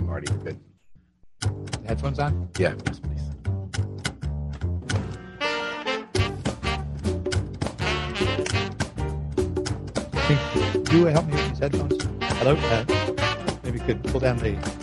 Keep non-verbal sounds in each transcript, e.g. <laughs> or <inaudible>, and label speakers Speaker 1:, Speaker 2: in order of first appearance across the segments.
Speaker 1: Okay, Marty, good.
Speaker 2: Headphones on?
Speaker 1: Yeah, yes, please.
Speaker 2: Can you help me with these headphones? Hello? Uh, maybe you could pull down the.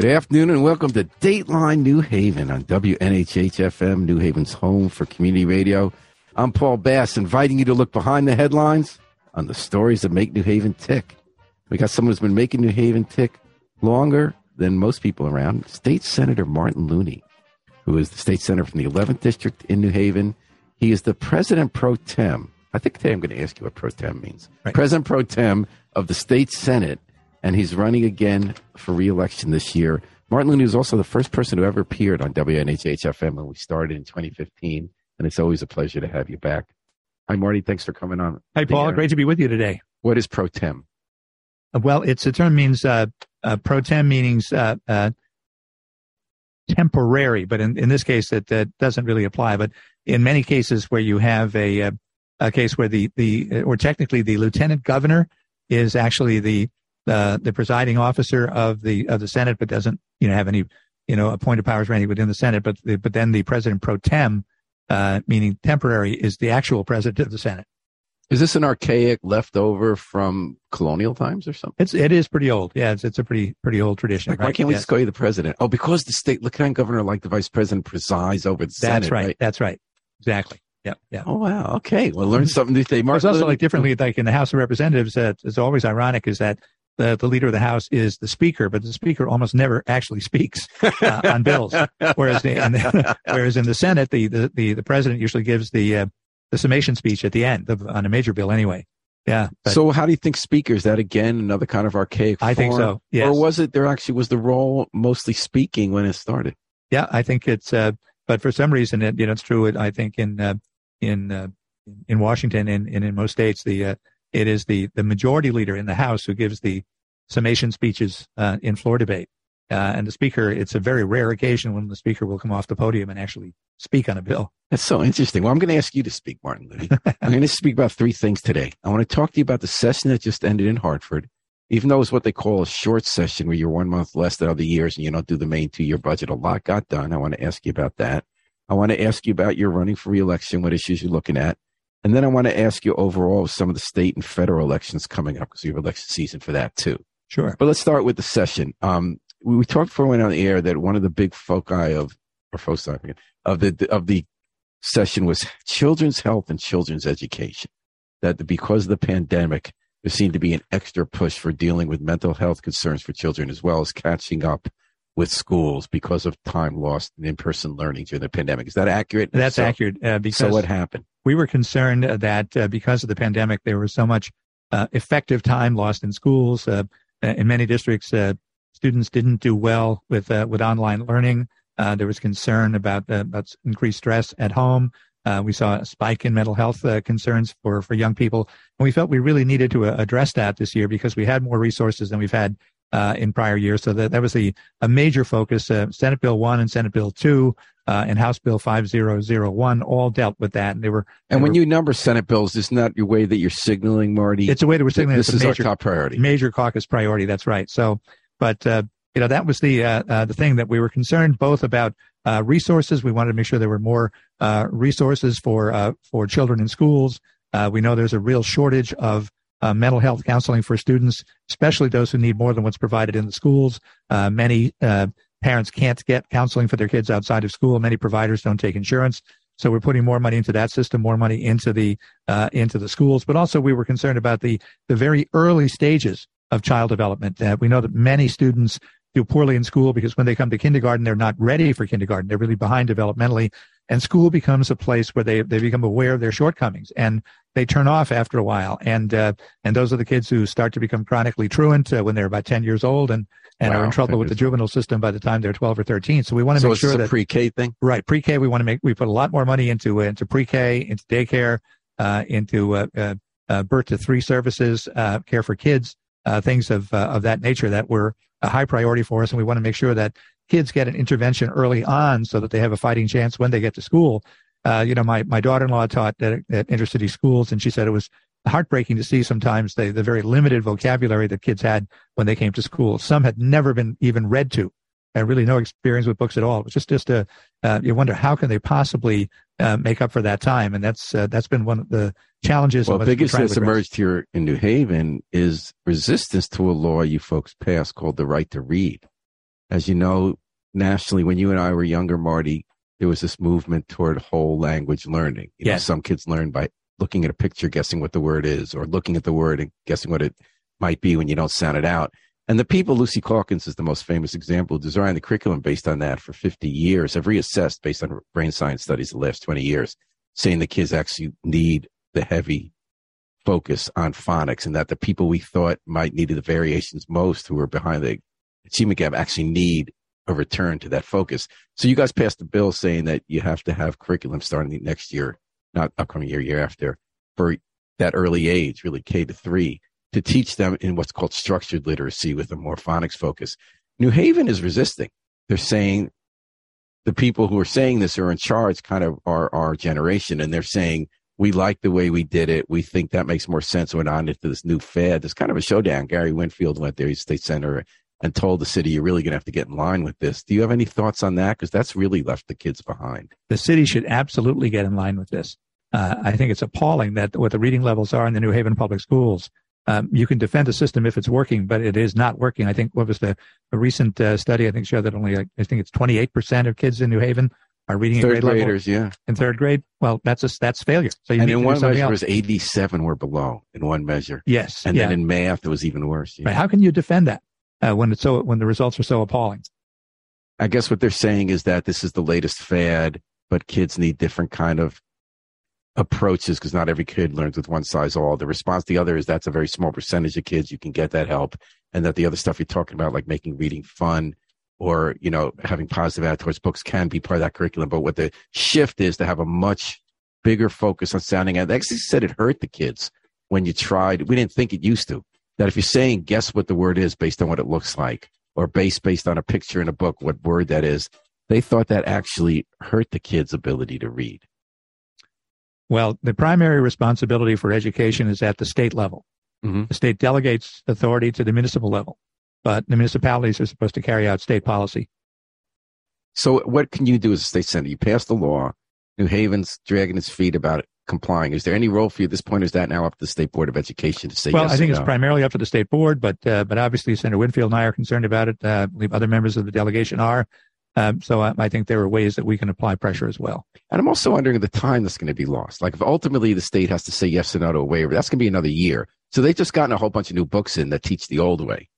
Speaker 1: Good afternoon and welcome to Dateline New Haven on WNHH-FM, New Haven's home for community radio. I'm Paul Bass, inviting you to look behind the headlines on the stories that make New Haven tick. We got someone who's been making New Haven tick longer than most people around, State Senator Martin Looney, who is the state senator from the 11th District in New Haven. He is the president pro tem. I think today I'm going to ask you what pro tem means.
Speaker 2: Right.
Speaker 1: President pro tem of the state senate and he's running again for reelection this year. Martin Looney was also the first person who ever appeared on WNHH-FM when we started in 2015, and it's always a pleasure to have you back. Hi, Marty. Thanks for coming on.
Speaker 2: Hi, Paul.
Speaker 1: air.
Speaker 2: Great to be with you today.
Speaker 1: What is pro tem?
Speaker 2: Uh, Well, it's a term means uh, uh, pro tem meanings uh, uh, temporary, but in, in this case, it, that doesn't really apply. But in many cases where you have a, uh, a case where the, the or technically the lieutenant governor is actually the uh, the presiding officer of the of the Senate, but doesn't you know have any you know appointed powers or anything within the Senate. But the, but then the president pro tem, uh, meaning temporary, is the actual president of the Senate.
Speaker 1: Is this an archaic leftover from colonial times or something?
Speaker 2: It's it is pretty old. Yeah, it's it's a pretty pretty old tradition.
Speaker 1: Like, why can't we
Speaker 2: Yes.
Speaker 1: just call you the president? Oh, because the state lieutenant governor, like the vice president, presides over the
Speaker 2: That's
Speaker 1: Senate,
Speaker 2: right. That's right. Exactly. Yeah. Yeah.
Speaker 1: Oh, wow. Okay. Well, learn something new today.
Speaker 2: It's
Speaker 1: Martin
Speaker 2: also like differently, like in the House of Representatives, uh, it's always ironic is that the, the leader of the House is the speaker, but the speaker almost never actually speaks uh, on bills. <laughs> Whereas the, in the, <laughs> whereas in the Senate, the, the, the, the president usually gives the, uh, the summation speech at the end of, on a major bill anyway. Yeah. But
Speaker 1: so, how do you think speaker is that again another kind of archaic?
Speaker 2: I think so. Yes.
Speaker 1: Or was it there actually was the role mostly speaking when it started?
Speaker 2: Yeah, I think it's, uh, but for some reason, it, you know, it's true. It, I think in, uh, in, uh, in Washington and, and in most states, the, uh, it is the, the majority leader in the House who gives the summation speeches, uh, in floor debate. Uh, and the speaker, it's a very rare occasion when the speaker will come off the podium and actually speak on a bill.
Speaker 1: That's so interesting. Well, I'm going to ask you to speak, Martin. <laughs> I'm going to speak about three things today. I want to talk to you about the session that just ended in Hartford. Even though it's what they call a short session where you're one month less than other years and you don't do the main two year budget, a lot got done. I want to ask you about that. I want to ask you about your running for reelection, what issues you're looking at. And then I want to ask you overall some of the state and federal elections coming up because we have election season for that too.
Speaker 2: Sure.
Speaker 1: But let's start with the session. Um, we, we talked before we went on the air that one of the big foci of, or foci of the of the session was children's health and children's education. That because of the pandemic, there seemed to be an extra push for dealing with mental health concerns for children as well as catching up with schools because of time lost in in-person learning during the pandemic. Is that accurate?
Speaker 2: That's
Speaker 1: So-
Speaker 2: accurate uh, because
Speaker 1: So what happened?
Speaker 2: we were concerned that uh, because of the pandemic, there was so much uh, effective time lost in schools. Uh, in many districts, uh, students didn't do well with uh, with online learning. Uh, there was concern about uh, about increased stress at home. Uh, we saw a spike in mental health uh, concerns for for young people, and we felt we really needed to address that this year because we had more resources than we've had uh, in prior years. So that that was a a major focus. Uh, Senate Bill one and Senate Bill two. Uh, and House Bill 5001 all dealt with that. And they were
Speaker 1: And when you number Senate bills, isn't that your way that you're signaling, Marty?
Speaker 2: it's a way that we're signaling
Speaker 1: this is
Speaker 2: major,
Speaker 1: our top priority.
Speaker 2: major caucus priority. That's right. So, but uh, you know that was the uh, uh, the thing that we were concerned both about uh, resources. We wanted to make sure there were more uh, resources for uh, for children in schools. Uh, we know there's a real shortage of uh, mental health counseling for students, especially those who need more than what's provided in the schools. Uh, many uh, parents can't get counseling for their kids outside of school. Many providers don't take insurance. So we're putting more money into that system, more money into the uh, into the schools. But also we were concerned about the the very early stages of child development. We know that many students do poorly in school because when they come to kindergarten, they're not ready for kindergarten. They're really behind developmentally. And school becomes a place where they, they become aware of their shortcomings and they turn off after a while. And, uh, and those are the kids who start to become chronically truant uh, when they're about 10 years old and, and wow, are in trouble with the juvenile system by the time they're 12 or 13. So we want to
Speaker 1: so
Speaker 2: make sure
Speaker 1: that
Speaker 2: pre-K
Speaker 1: thing,
Speaker 2: right? Pre-K, we want to make, we put a lot more money into, uh, into pre-K, into daycare, uh, into, uh, uh, uh birth to three services, uh, care for kids, uh, things of, uh, of that nature that were a high priority for us. And we want to make sure that kids get an intervention early on so that they have a fighting chance when they get to school. Uh, you know, my, my daughter-in-law taught at, at intercity schools and she said it was heartbreaking to see sometimes the, the very limited vocabulary that kids had when they came to school. Some had never been even read to and really no experience with books at all. It was just, just a, uh, you wonder how can they possibly uh, make up for that time? And that's, uh, that's been one of the challenges.
Speaker 1: Well, the biggest that's emerged here in New Haven is resistance to a law you folks passed called the right to read. As you know, nationally, when you and I were younger, Marty, there was this movement toward whole language learning. You yes. know, some kids learn by looking at a picture, guessing what the word is, or looking at the word and guessing what it might be when you don't sound it out. And the people, Lucy Calkins is the most famous example, designed the curriculum based on that for 50 years, have reassessed based on brain science studies the last 20 years, saying the kids actually need the heavy focus on phonics and that the people we thought might need the variations most who are behind the achievement gap actually need a return to that focus. So you guys passed a bill saying that you have to have curriculum starting next year, not upcoming year, year after, for that early age, really K to three to teach them in what's called structured literacy with a more phonics focus. New Haven is resisting. They're saying the people who are saying this are in charge, kind of our, our generation, and they're saying, we like the way we did it. We think that makes more sense. Went on into this new fad. There's kind of a showdown. Gary Winfield went there, he's state senator, and told the city, you're really going to have to get in line with this. Do you have any thoughts on that? Because that's really left the kids behind.
Speaker 2: The city should absolutely get in line with this. Uh, I think it's appalling that what the reading levels are in the New Haven public schools um, you can defend a system if it's working, but it is not working. I think what was the a recent uh, study? I think showed that only I think it's 28 percent of kids in New Haven are reading
Speaker 1: third
Speaker 2: grade
Speaker 1: graders,
Speaker 2: level.
Speaker 1: yeah,
Speaker 2: in third grade. Well, that's a that's failure.
Speaker 1: So you and in one measure, else. was 87 were below in one measure.
Speaker 2: Yes,
Speaker 1: and
Speaker 2: yeah.
Speaker 1: then in math, it was even worse.
Speaker 2: Yeah. Right. How can you defend that uh, when it's so when the results are so appalling?
Speaker 1: I guess what they're saying is that this is the latest fad, but kids need different kind of approaches because not every kid learns with one size all. The response to the other is that's a very small percentage of kids you can get that help, and that the other stuff you're talking about, like making reading fun or you know having positive attitude towards books, can be part of that curriculum. But what the shift is to have a much bigger focus on sounding out. They actually said it hurt the kids when you tried. We didn't think it used to. That if you're saying guess what the word is based on what it looks like, or based based on a picture in a book, what word that is, they thought that actually hurt the kids' ability to read.
Speaker 2: Well, the primary responsibility for education is at the state level. Mm-hmm. The state delegates authority to the municipal level, but the municipalities are supposed to carry out state policy.
Speaker 1: So, what can you do as a state senator? You pass the law. New Haven's dragging its feet about complying. Is there any role for you at this point? Is that now up to the state board of education to say?
Speaker 2: Well,
Speaker 1: yes
Speaker 2: I think
Speaker 1: it's
Speaker 2: no? primarily up to the state board, but uh, but obviously Senator Winfield and I are concerned about it. Uh, I believe other members of the delegation are. Um, so I, I, think there are ways that we can apply pressure as well.
Speaker 1: And I'm also wondering the time that's going to be lost. Like if ultimately the state has to say yes or no to a waiver, that's going to be another year. So they've just gotten a whole bunch of new books in that teach the old way.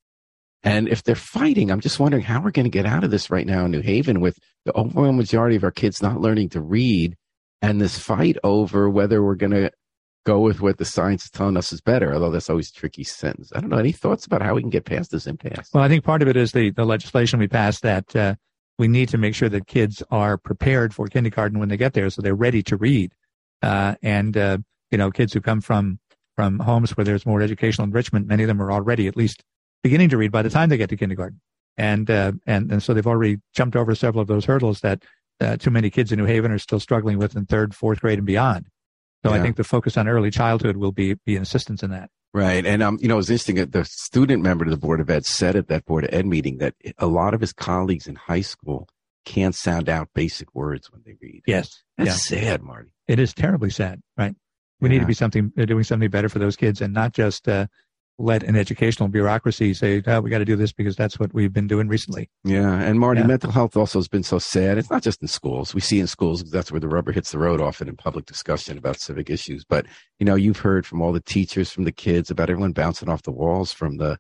Speaker 1: And if they're fighting, I'm just wondering how we're going to get out of this right now in New Haven with the overwhelming majority of our kids not learning to read and this fight over whether we're going to go with what the science is telling us is better, although that's always tricky sentence. I don't know. Any thoughts about how we can get past this impasse?
Speaker 2: Well, I think part of it is the, the legislation we passed that uh, we need to make sure that kids are prepared for kindergarten when they get there, so they're ready to read. Uh, and uh, you know, kids who come from from homes where there's more educational enrichment, many of them are already at least beginning to read by the time they get to kindergarten, and uh, and and so they've already jumped over several of those hurdles that uh, too many kids in New Haven are still struggling with in third, fourth grade and beyond. So yeah. I think the focus on early childhood will be be an assistance in that.
Speaker 1: Right. And, um, you know, it was interesting that the student member of the Board of Ed said at that Board of Ed meeting that a lot of his colleagues in high school can't sound out basic words when they read.
Speaker 2: Yes.
Speaker 1: That's yeah. sad, Marty.
Speaker 2: It is terribly sad, right? We yeah. need to be something, uh, doing something better for those kids and not just, uh, let an educational bureaucracy say, oh, we got to do this because that's what we've been doing recently.
Speaker 1: Yeah. And Marty, yeah. mental health also has been so sad. It's not just in schools. We see in schools, that's where the rubber hits the road often in public discussion about civic issues. But, you know, you've heard from all the teachers, from the kids about everyone bouncing off the walls from the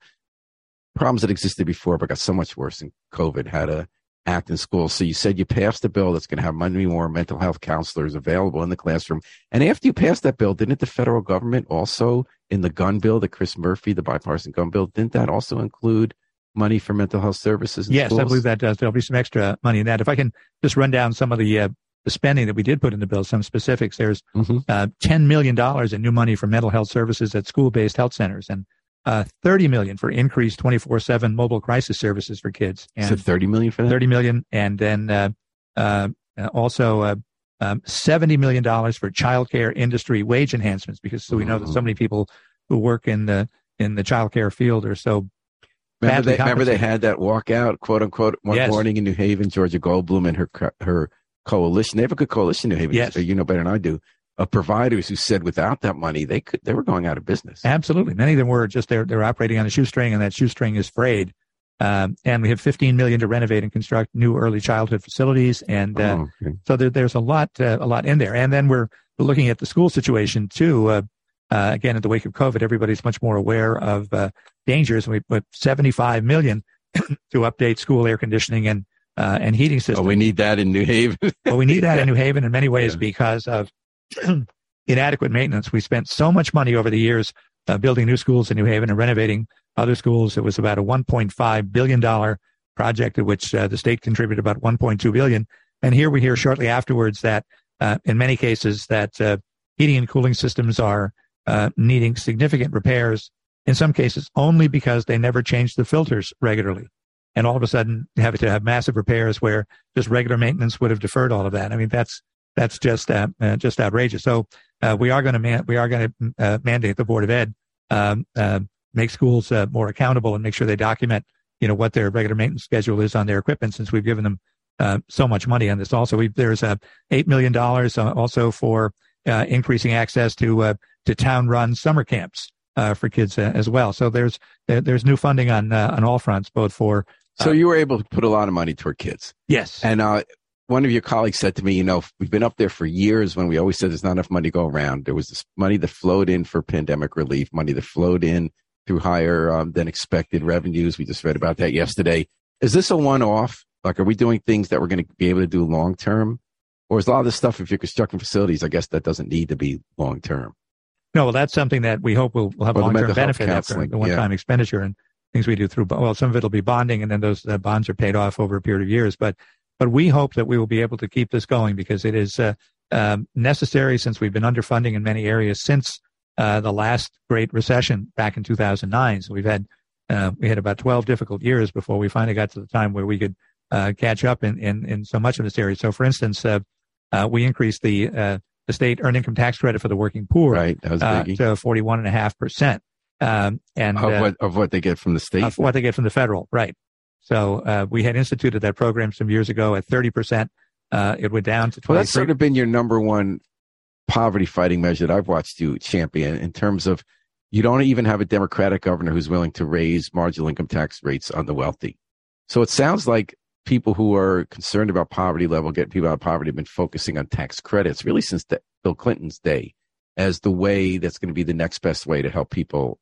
Speaker 1: problems that existed before, but got so much worse in COVID, how to act in schools. So you said you passed a bill that's going to have many more mental health counselors available in the classroom. And after you passed that bill, didn't the federal government also in the gun bill, the Chris Murphy, the bipartisan gun bill, didn't that also include money for mental health services?
Speaker 2: yes,
Speaker 1: schools?
Speaker 2: I believe that does. There'll be some extra money in that. If I can just run down some of the uh, the spending that we did put in the bill, some specifics. There's
Speaker 1: mm-hmm.
Speaker 2: uh, $10 million in new money for mental health services at school-based health centers and uh, 30 million for increased 24/7 mobile crisis services for kids.
Speaker 1: And so 30 million for that.
Speaker 2: 30 million, and then uh, uh, also uh, um, 70 million dollars for childcare industry wage enhancements because so we know that so many people who work in the in the childcare field are so.
Speaker 1: Remember they, remember they had that walkout, quote unquote, one
Speaker 2: yes.
Speaker 1: morning in New Haven. Georgia Goldburn and her her coalition. They have a good coalition in New Haven.
Speaker 2: Yes.
Speaker 1: You know better than I do of providers who said without that money they could they were going out of business.
Speaker 2: Absolutely, many of them were just they're they're operating on a shoestring, and that shoestring is frayed. Um, and we have 15 million to renovate and construct new early childhood facilities, and uh,
Speaker 1: oh, okay.
Speaker 2: so there, there's a lot uh, a lot in there. And then we're looking at the school situation too. Uh, uh again, in the wake of COVID, everybody's much more aware of uh, dangers. We put 75 million <clears throat> to update school air conditioning and uh, and heating systems.
Speaker 1: Oh, we need that in New Haven.
Speaker 2: well, we need that in <laughs> New Haven in many ways yeah. because of <clears throat> inadequate maintenance. We spent so much money over the years uh, building new schools in New Haven and renovating other schools. It was about a 1.5 billion dollar project, of which uh, the state contributed about 1.2 billion. And here we hear shortly afterwards that, uh, in many cases, that uh, heating and cooling systems are uh, needing significant repairs. In some cases, only because they never changed the filters regularly. And all of a sudden, you have to have massive repairs where just regular maintenance would have deferred all of that. I mean, that's that's just uh, uh, just outrageous. So uh, we are going to man- we are going to uh, mandate the board of ed um, uh, make schools uh, more accountable and make sure they document you know what their regular maintenance schedule is on their equipment since we've given them so much money on this. Also, we there's eight million dollars also for increasing access to to town run summer camps for kids as well. So there's there's new funding on on all fronts, both for
Speaker 1: so you were able to put a lot of money toward kids.
Speaker 2: Yes.
Speaker 1: And uh, one of your colleagues said to me, you know, we've been up there for years when we always said there's not enough money to go around. There was this money that flowed in for pandemic relief, money that flowed in through higher um, than expected revenues. We just read about that yesterday. Is this a one off? Like, are we doing things that we're going to be able to do long term? Or is a lot of this stuff, if you're constructing facilities, I guess that doesn't need to be long term?
Speaker 2: No, well, that's something that we hope will, will have long term benefit after the one time yeah. expenditure and things we do through, well, some of it will be bonding and then those uh, bonds are paid off over a period of years. But but we hope that we will be able to keep this going because it is uh, um, necessary since we've been underfunding in many areas since uh, the last great recession back in 2009. So we've had uh, we had about 12 difficult years before we finally got to the time where we could uh, catch up in, in, in so much of this area. So, for instance, uh, uh, we increased the the state earned income tax credit for the working poor
Speaker 1: right, that was to
Speaker 2: 41.5 percent. Um, and
Speaker 1: of what, of what they get from the state,
Speaker 2: of what they get from the federal, right? So uh, we had instituted that program some years ago at 30%. Uh, it went down to 20
Speaker 1: Well, that's sort of been your number one poverty fighting measure that I've watched you champion in terms of you don't even have a Democratic governor who's willing to raise marginal income tax rates on the wealthy. So it sounds like people who are concerned about poverty level, getting people out of poverty, have been focusing on tax credits really since the, Bill Clinton's day as the way that's going to be the next best way to help people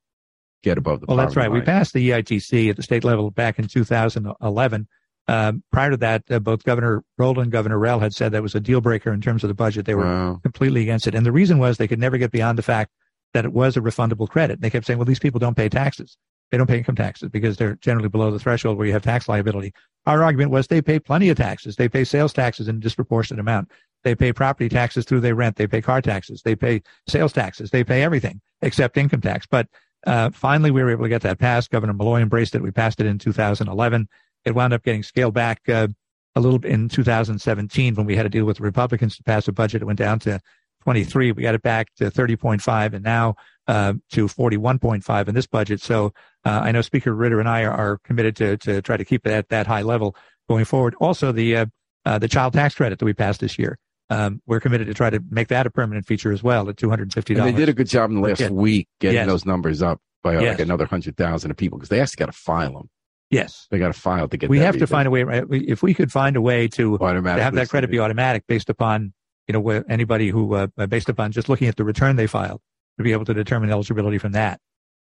Speaker 1: get above the.
Speaker 2: Well, that's right.
Speaker 1: Line.
Speaker 2: We passed the EITC at the state level back in 2011. Um, prior to that, uh, both Governor Rowland and Governor Rell had said that was a deal breaker in terms of the budget. They were
Speaker 1: wow.
Speaker 2: completely against it, and the reason was they could never get beyond the fact that it was a refundable credit. They kept saying, "Well, these people don't pay taxes. They don't pay income taxes because they're generally below the threshold where you have tax liability." Our argument was they pay plenty of taxes. They pay sales taxes in a disproportionate amount. They pay property taxes through their rent. They pay car taxes. They pay sales taxes. They pay everything except income tax. But uh, finally, we were able to get that passed. Governor Malloy embraced it. We passed it in 2011. It wound up getting scaled back uh, a little bit in 2017 when we had to deal with the Republicans to pass a budget. It went down to 23. We got it back to 30.5 and now uh, to 41.5 in this budget. So uh, I know Speaker Ritter and I are, are, committed to, to try to keep it at that high level going forward. Also, the uh, uh, the child tax credit that we passed this year. Um, we're committed to try to make that a permanent feature as well at $250.
Speaker 1: They did a good job in the last
Speaker 2: yeah.
Speaker 1: week getting
Speaker 2: yes.
Speaker 1: those numbers up by uh,
Speaker 2: yes.
Speaker 1: like another 100,000 of people because they actually got to file them.
Speaker 2: Yes.
Speaker 1: They got to file to get
Speaker 2: We have to find a way, right? If we could find a way to, to have that credit be automatic based upon, you know, anybody who, uh, based upon just looking at the return they filed, to be able to determine eligibility from that.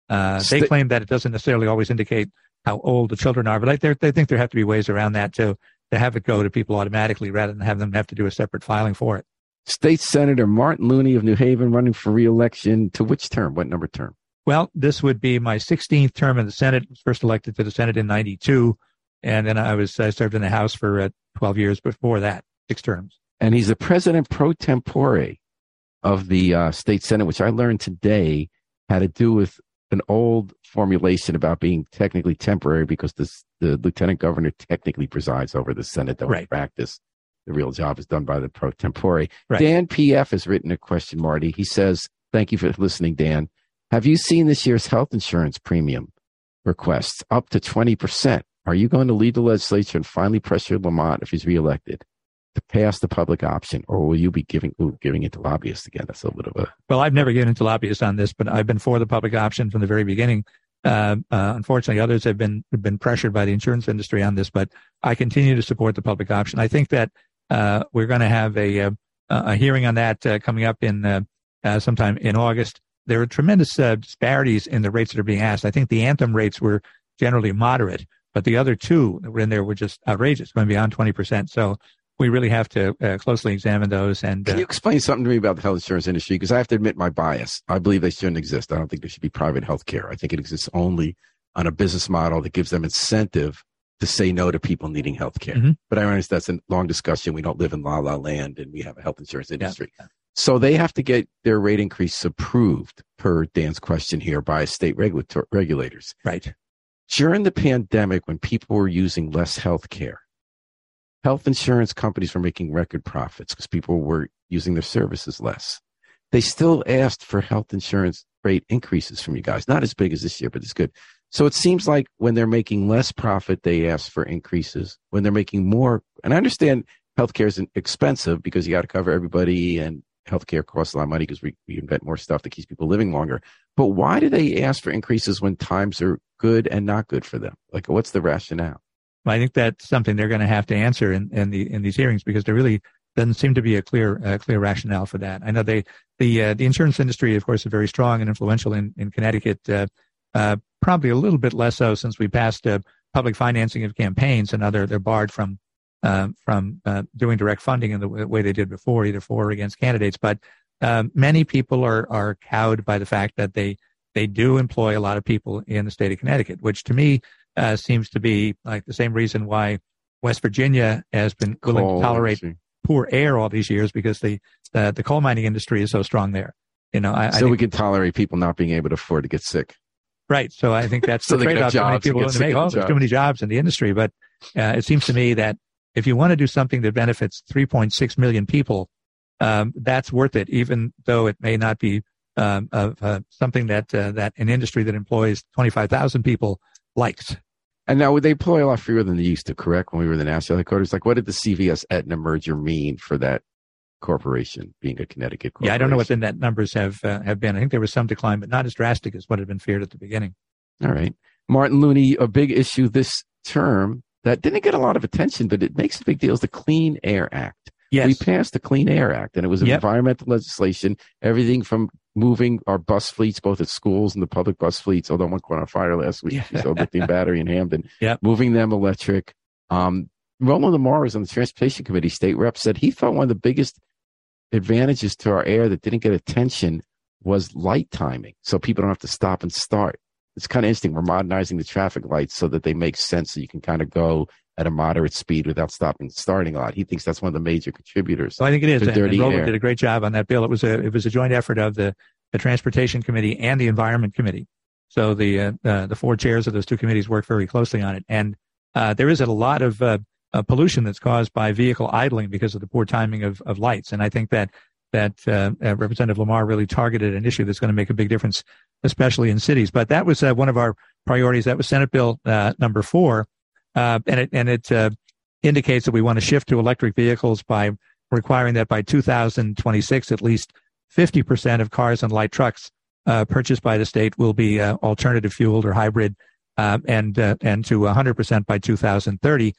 Speaker 2: Uh, they claim that it doesn't necessarily always indicate how old the children are. But I, they think there have to be ways around that to to have it go to people automatically rather than have them have to do a separate filing for it.
Speaker 1: State Senator Martin Looney of New Haven running for reelection to which term? What number term?
Speaker 2: Well, this would be my 16th term in the Senate. I was first elected to the Senate in 92. And then I was, I served in the House for uh, 12 years before that, six terms.
Speaker 1: And he's the president pro tempore of the uh, state Senate, which I learned today had to do with an old formulation about being technically temporary because this, the lieutenant governor technically presides over the Senate, though right. in practice the real job is done by the pro tempore. Right. Dan PF has written a question, Marty. He says, Thank you for listening, Dan. Have you seen this year's health insurance premium requests up to 20%? Are you going to lead the legislature and finally pressure Lamont if he's reelected to pass the public option, or will you be giving ooh, giving it to lobbyists again? That's a little bit of a.
Speaker 2: Well, I've never given it to lobbyists on this, but I've been for the public option from the very beginning. Uh, uh, unfortunately, others have been have been pressured by the insurance industry on this, but I continue to support the public option. I think that uh, we're going to have a, a, a, hearing on that uh, coming up in uh, uh, sometime in August there are tremendous uh, disparities in the rates that are being asked. I think the Anthem rates were generally moderate, but the other two that were in there were just outrageous, going beyond 20%. So we really have to uh, closely examine those. And
Speaker 1: can uh, you explain something to me about the health insurance industry? Because I have to admit my bias. I believe they shouldn't exist. I don't think there should be private health care. I think it exists only on a business model that gives them incentive to say no to people needing health care. Mm-hmm. But I realize that's a long discussion. We don't live in la la land and we have a health insurance industry. Yeah. So they have to get their rate increase approved, per Dan's question here, by state regulator- regulators.
Speaker 2: Right.
Speaker 1: During the pandemic, when people were using less health care, health insurance companies were making record profits because people were using their services less. They still asked for health insurance rate increases from you guys. Not as big as this year, but it's good. So it seems like when they're making less profit, they ask for increases. When they're making more, and I understand healthcare is expensive because you got to cover everybody and healthcare costs a lot of money because we, we invent more stuff that keeps people living longer. But why do they ask for increases when times are good and not good for them? Like, what's the rationale?
Speaker 2: I think that's something they're going to have to answer in, in the in these hearings because there really doesn't seem to be a clear uh, clear rationale for that. I know they the uh, the insurance industry, of course, is very strong and influential in in Connecticut. Uh, uh probably a little bit less so since we passed public financing of campaigns, and other. they're barred from uh, from uh, doing direct funding in the way they did before, either for or against candidates. But many people are are cowed by the fact that they they do employ a lot of people in the state of Connecticut, which to me uh, seems to be like the same reason why West Virginia has been willing coal, to tolerate poor air all these years because the the, the coal mining industry is so strong there. You know, I,
Speaker 1: so
Speaker 2: I
Speaker 1: we can tolerate people not being able to afford to get sick.
Speaker 2: Right. So I think that's <laughs> so the trade-off. Many people to make. Oh, there's too many jobs in the industry, but uh, it seems to me that if you want to do something that benefits 3.6 million people, um, that's worth it, even though it may not be um, uh, something that uh, that an industry that employs 25,000 people likes.
Speaker 1: And now they employ a lot fewer than they used to, correct? When we were in the national headquarters, like what did the CVS Aetna merger mean for that corporation being a Connecticut corporation?
Speaker 2: Yeah, I don't know what the net numbers have uh, have been. I think there was some decline, but not as drastic as what had been feared at the beginning.
Speaker 1: All right, Martin Looney, a big issue this term that didn't get a lot of attention, but it makes a big deal is the Clean Air Act.
Speaker 2: Yes.
Speaker 1: We passed the Clean Air Act, and it was yep. environmental legislation, everything from moving our bus fleets, both at schools and the public bus fleets, although one caught on fire last week, so lithium battery in Hamden, <laughs>
Speaker 2: yep.
Speaker 1: moving them electric. Um, Roland Lemar was on the Transportation Committee, state rep, said he thought one of the biggest advantages to our air that didn't get attention was light timing. So people don't have to stop and start it's kind of interesting. We're modernizing the traffic lights so that they make sense so you can kind of go at a moderate speed without stopping starting a lot. He thinks that's one of the major contributors.
Speaker 2: Well, I think it is. And, and Roland did a great job on that bill. It was a it was a joint effort of the, the Transportation Committee and the Environment Committee. So the uh, uh, the four chairs of those two committees worked very closely on it. And uh, there is a lot of uh, pollution that's caused by vehicle idling because of the poor timing of, of lights. And I think that that uh, uh, Representative Lemar really targeted an issue that's going to make a big difference, especially in cities. But that was uh, one of our priorities. That was Senate Bill uh, number four, uh, and it and it uh, indicates that we want to shift to electric vehicles by requiring that by 2026, at least 50% of cars and light trucks purchased by the state will be alternative fueled or hybrid, and and to 100% by 2030.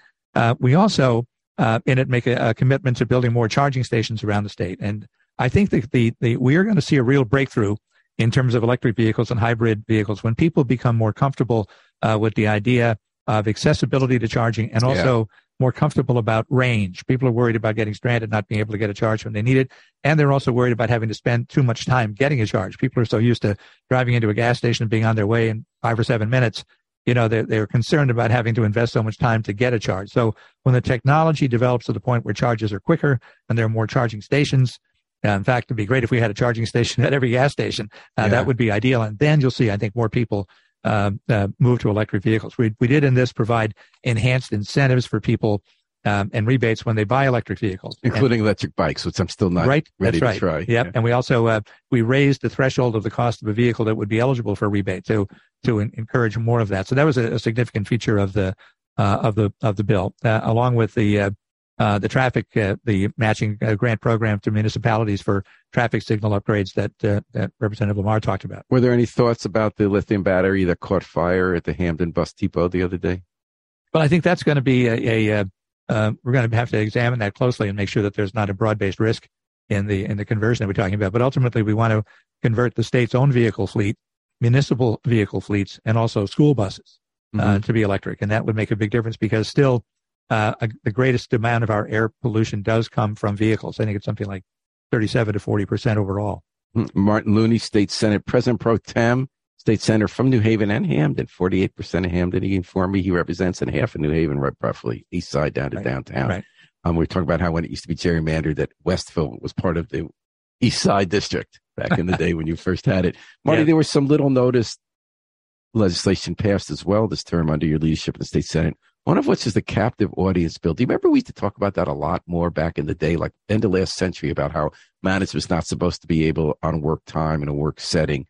Speaker 2: we also in it make a, a commitment to building more charging stations around the state and I think that the, the we are going to see a real breakthrough in terms of electric vehicles and hybrid vehicles when people become more comfortable uh, with the idea of accessibility to charging and also yeah. more comfortable about range. People are worried about getting stranded, not being able to get a charge when they need it. And they're also worried about having to spend too much time getting a charge. People are so used to driving into a gas station and being on their way in five or seven minutes. You know, they're, they're concerned about having to invest so much time to get a charge. So when the technology develops to the point where charges are quicker and there are more charging stations, uh, in fact, it'd be great if we had a charging <laughs> station at every gas station. Uh, yeah. That would be ideal. And then you'll see, I think, more people uh, uh, move to electric vehicles. We, we did in this provide enhanced incentives for people um, and rebates when they buy electric vehicles,
Speaker 1: including
Speaker 2: and,
Speaker 1: electric bikes, which I'm still not
Speaker 2: right.
Speaker 1: ready
Speaker 2: That's
Speaker 1: to
Speaker 2: right.
Speaker 1: try.
Speaker 2: Yep. Yeah. And we also uh, we raised the threshold of the cost of a vehicle that would be eligible for a rebate to to in, encourage more of that. So that was a, a significant feature of the uh, of the of the bill, uh, along with the uh, the traffic, uh, the matching uh, grant program to municipalities for traffic signal upgrades that uh, that Representative Lemar talked about.
Speaker 1: Were there any thoughts about the lithium battery that caught fire at the Hamden bus depot the other day?
Speaker 2: Well, I think that's going to be a, a uh, uh, we're going to have to examine that closely and make sure that there's not a broad-based risk in the in the conversion that we're talking about. But ultimately, we want to convert the state's own vehicle fleet, municipal vehicle fleets, and also school buses mm-hmm. to be electric, and that would make a big difference because still uh, a, the greatest amount of our air pollution does come from vehicles. I think it's something like 37 to 40 percent overall.
Speaker 1: Martin Looney, State Senate President Pro Tem, State Senator from New Haven and Hamden. 48 percent of Hamden, he informed me he represents, in half of New Haven, right, roughly east side down to
Speaker 2: right.
Speaker 1: downtown.
Speaker 2: Right.
Speaker 1: Um, we were talking about how when it used to be gerrymandered, that Westville was part of the East Side District back in the <laughs> day when you first had it. Marty, yeah. there was some little notice legislation passed as well this term under your leadership in the state senate one of which is the captive audience bill. Do you remember we used to talk about that a lot more back in the day, like end of last century, about how management's not supposed to be able on work time in a work setting.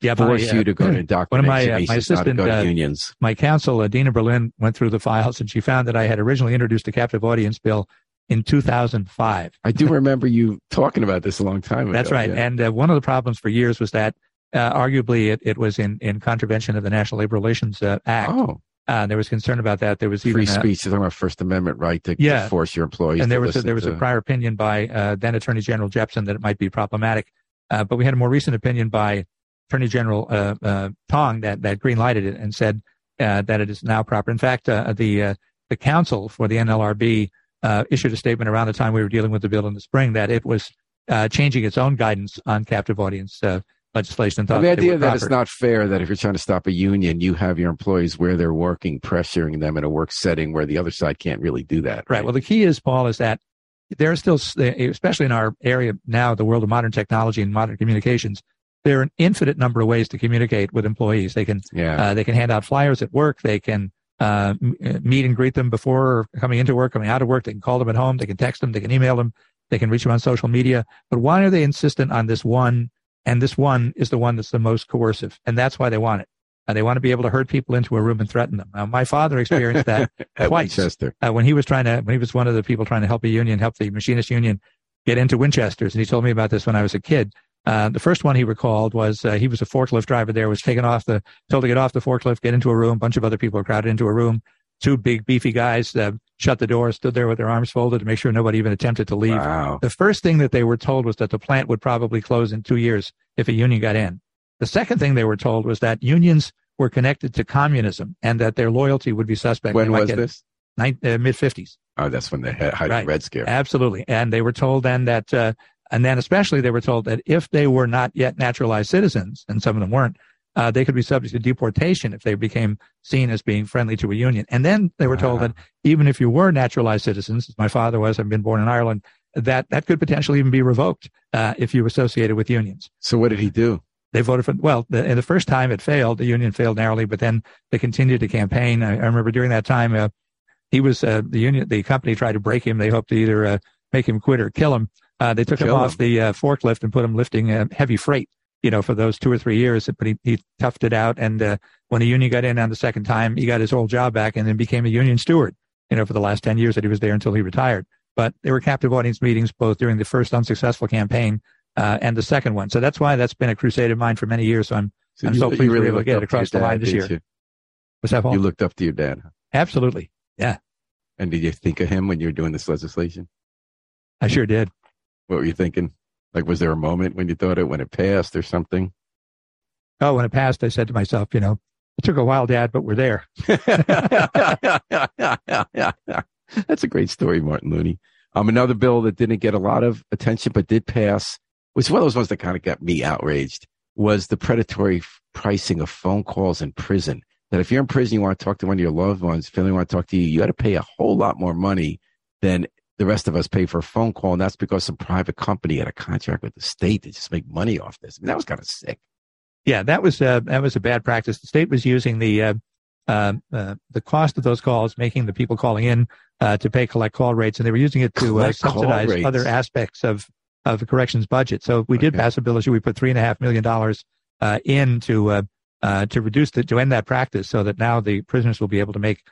Speaker 2: Yeah,
Speaker 1: force
Speaker 2: my,
Speaker 1: you to go <clears throat> to indoctrination.
Speaker 2: One of my, uh, my assistant,
Speaker 1: uh, unions.
Speaker 2: My counsel, uh, Dina Berlin, went through the files and she found that I had originally introduced a captive audience bill in 2005.
Speaker 1: I do remember you talking about this a long time ago.
Speaker 2: That's right.
Speaker 1: Yeah.
Speaker 2: And uh, one of the problems for years was that uh, arguably it, it was in, in contravention of the National Labor Relations uh, Act.
Speaker 1: Oh.
Speaker 2: Uh, there was concern about that. There was
Speaker 1: free speech. You're talking about First Amendment right to, yeah. to force your employees.
Speaker 2: And there was
Speaker 1: a,
Speaker 2: there was
Speaker 1: to...
Speaker 2: a prior opinion by uh, then Attorney General Jepsen that it might be problematic, uh, but we had a more recent opinion by Attorney General uh, uh, Tong that that green lighted it and said uh, that it is now proper. In fact, the the counsel for the NLRB issued a statement around the time we were dealing with the bill in the spring that it was changing its own guidance on captive audience legislation.
Speaker 1: Well, the idea that it's not fair that if you're trying to stop a union, you have your employees where they're working, pressuring them in a work setting where the other side can't really do that.
Speaker 2: Right. right. Well, the key is, Paul, is that there are still, especially in our area now, the world of modern technology and modern communications, there are an infinite number of ways to communicate with employees. They can,
Speaker 1: yeah.
Speaker 2: uh, they can hand out flyers at work. They can uh, uh, meet and greet them before coming into work, coming out of work. They can call them at home. They can text them. They can email them. They can reach them on social media. But why are they insistent on this one and this one is the one that's the most coercive. And that's why they want it. Uh, they want to be able to herd people into a room and threaten them. Now, my father experienced that <laughs> twice uh, when he was trying to, when he was one of the people trying to help a union, help the machinist union get into Winchester's. And he told me about this when I was a kid. Uh, the first one he recalled was uh, he was a forklift driver there, was taken off the, told to get off the forklift, get into a room. A bunch of other people were crowded into a room two big beefy guys uh, shut the door, stood there with their arms folded to make sure nobody even attempted to leave.
Speaker 1: Wow.
Speaker 2: The first thing that they were told was that the plant would probably close in two years if a union got in. The second thing they were told was that unions were connected to communism and that their loyalty would be suspect.
Speaker 1: When was this?
Speaker 2: uh, Mid 50s.
Speaker 1: Oh, that's when they had right. Red Scare.
Speaker 2: Absolutely. And they were told then that, uh, and then especially they were told that if they were not yet naturalized citizens, and some of them weren't, uh, they could be subject to deportation if they became seen as being friendly to a union. And then they were told that even if you were naturalized citizens, as my father was, I've been born in Ireland, that that could potentially even be revoked uh, if you associated with unions.
Speaker 1: So what did he do?
Speaker 2: They voted for well. The, the first time it failed, the union failed narrowly, but then they continued to campaign. I, I remember during that time, uh, he was uh, the union. The company tried to break him. They hoped to either uh, make him quit or kill him. Uh, they took
Speaker 1: kill
Speaker 2: him off the uh, forklift and put him lifting heavy freight you know, for those two or three years. But he, he toughed it out. And uh, when the union got in on the second time, he got his old job back and then became a union steward, you know, for the last 10 years that he was there until he retired. But there were captive audience meetings both during the first unsuccessful campaign uh, and the second one. So that's why that's been a crusade of mine for many years. So I'm, so I'm you, so pleased really we were able to get it across the line this year.
Speaker 1: You?
Speaker 2: What's that, Paul?
Speaker 1: You looked up to your dad.
Speaker 2: Absolutely. Yeah.
Speaker 1: And did you think of him when you were doing this legislation?
Speaker 2: I sure did.
Speaker 1: What were you thinking? Like, was there a moment when you thought it when it passed or something?
Speaker 2: oh, when it passed, I said to myself, you know, It took a while, Dad, but we're there. <laughs>
Speaker 1: That's a great story, Martin Looney. Um, another bill that didn't get a lot of attention but did pass, which one of those ones that kind of got me outraged, was the predatory pricing of phone calls in prison. That if you're in prison, you want to talk to one of your loved ones, family want to talk to you, you got to pay a whole lot more money than the rest of us pay for a phone call. And that's because some private company had a contract with the state to just make money off this. I mean, that was kind of sick.
Speaker 2: Yeah, that was uh, that was a bad practice. The state was using the uh, uh, uh the cost of those calls, making the people calling in uh, to pay collect call rates, and they were using it to uh, subsidize other aspects of of the corrections budget. So we okay. did pass a bill issue. We put three and a half million dollars in to to reduce the, to end that practice, so that now the prisoners will be able to make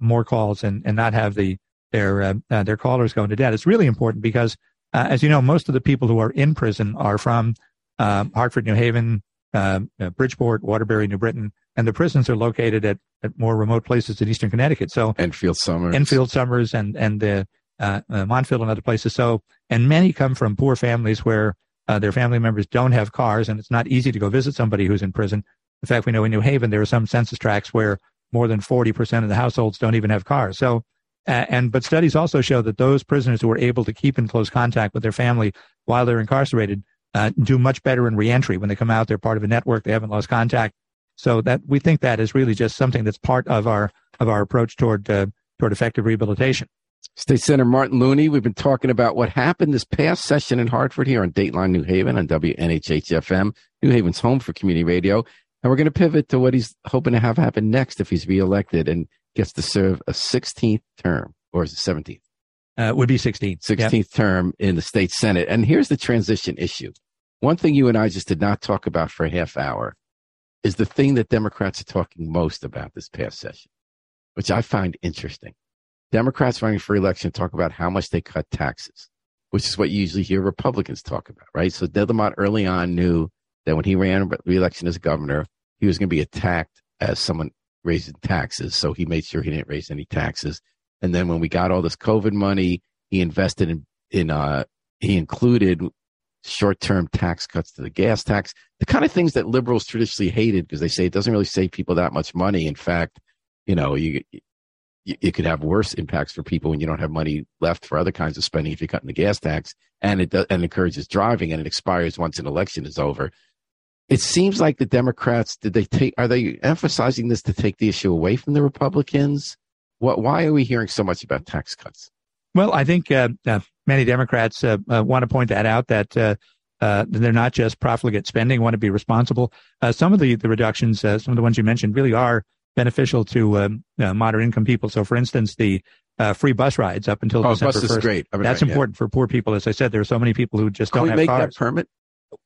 Speaker 2: more calls and and not have the their their callers going to debt. It's really important because, as you know, most of the people who are in prison are from um, Hartford, New Haven, uh, Bridgeport, Waterbury, New Britain, and the prisons are located at, at more remote places in eastern Connecticut. So
Speaker 1: Enfield Somers,
Speaker 2: Enfield Somers, and and uh, uh, Montville and other places. So and many come from poor families where uh, their family members don't have cars, and it's not easy to go visit somebody who's in prison. In fact, we know in New Haven there are some census tracts where more than forty percent of the households don't even have cars. So and but studies also show that those prisoners who are able to keep in close contact with their family while they're incarcerated uh, do much better in reentry when they come out. They're part of a network. They haven't lost contact. So that we think that is really just something that's part of our of our approach toward uh, toward effective rehabilitation.
Speaker 1: State Senator Martin Looney, we've been talking about what happened this past session in Hartford here on Dateline New Haven on WNHHFM, New Haven's home for community radio. And we're going to pivot to what he's hoping to have happen next if he's reelected and gets to serve a 16th term, or is it 17th?
Speaker 2: Uh, would be 16th.
Speaker 1: 16th yep. term in the state Senate. And here's the transition issue. One thing you and I just did not talk about for a half hour is the thing that Democrats are talking most about this past session, which I find interesting. Democrats running for election talk about how much they cut taxes, which is what you usually hear Republicans talk about, right? So Ned Lamont early on knew that when he ran re-election as governor, he was going to be attacked as someone raising taxes. So he made sure he didn't raise any taxes. And then when we got all this COVID money, he invested in, in, uh, he included short term tax cuts to the gas tax, the kind of things that liberals traditionally hated because they say it doesn't really save people that much money. In fact, you know, you, it could have worse impacts for people when you don't have money left for other kinds of spending if you're cutting the gas tax and it does, and encourages driving and it expires once an election is over. It seems like the Democrats did they take are they emphasizing this to take the issue away from the Republicans? What why are we hearing so much about tax cuts?
Speaker 2: Well, I think uh, uh, many Democrats uh, uh, want to point that out that uh, uh, they're not just profligate spending, want to be responsible. some of the, the reductions, some of the ones you mentioned, really are beneficial to um, moderate income people. So, for instance, the free bus rides up until
Speaker 1: oh,
Speaker 2: December
Speaker 1: bus
Speaker 2: 1st.
Speaker 1: Is great.
Speaker 2: I mean, That's right, important yeah. for poor people. As I said, there are so many people who just
Speaker 1: Can
Speaker 2: don't
Speaker 1: have
Speaker 2: make
Speaker 1: cars. that permit?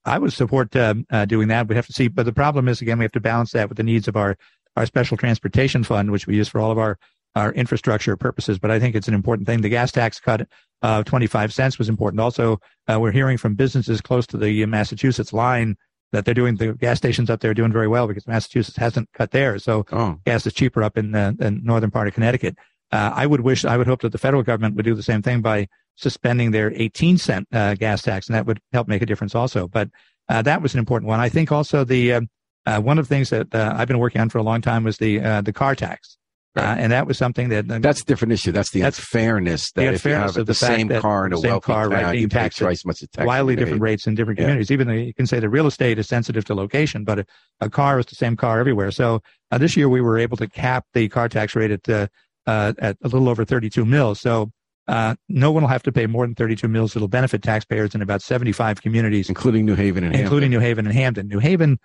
Speaker 2: I would support um, doing that. We have to see, but the problem is again we have to balance that with the needs of our our special transportation fund, which we use for all of our our infrastructure purposes. But I think it's an important thing. The gas tax cut of 25 cents was important. Also, uh, we're hearing from businesses close to the Massachusetts line that they're doing the gas stations up there doing very well because Massachusetts hasn't cut theirs. So oh. gas is cheaper up in the, the northern part of Connecticut. Uh, I would wish, I would hope that the federal government would do the same thing by suspending their 18 cent uh, gas tax, and that would help make a difference also. But uh, that was an important one. I think also the uh, uh, one of the things that uh, I've been working on for a long time was the the car tax. Right. Uh, and that was something that uh,
Speaker 1: that's a different issue. That's the that's, unfairness that if you have the, the same car in a wealthy car, town, right, you pay twice much tax.
Speaker 2: Wildly different rates in different communities. Even though you can say the real estate is sensitive to location, but a, a car is the same car everywhere. So uh, this year we were able to cap the car tax rate at uh, uh at a little over 32 mils. So uh, no one will have to pay more than 32 mils. It'll benefit taxpayers in about 75 communities,
Speaker 1: including New Haven and
Speaker 2: including
Speaker 1: Hamden.
Speaker 2: New Haven and Hamden. New Haven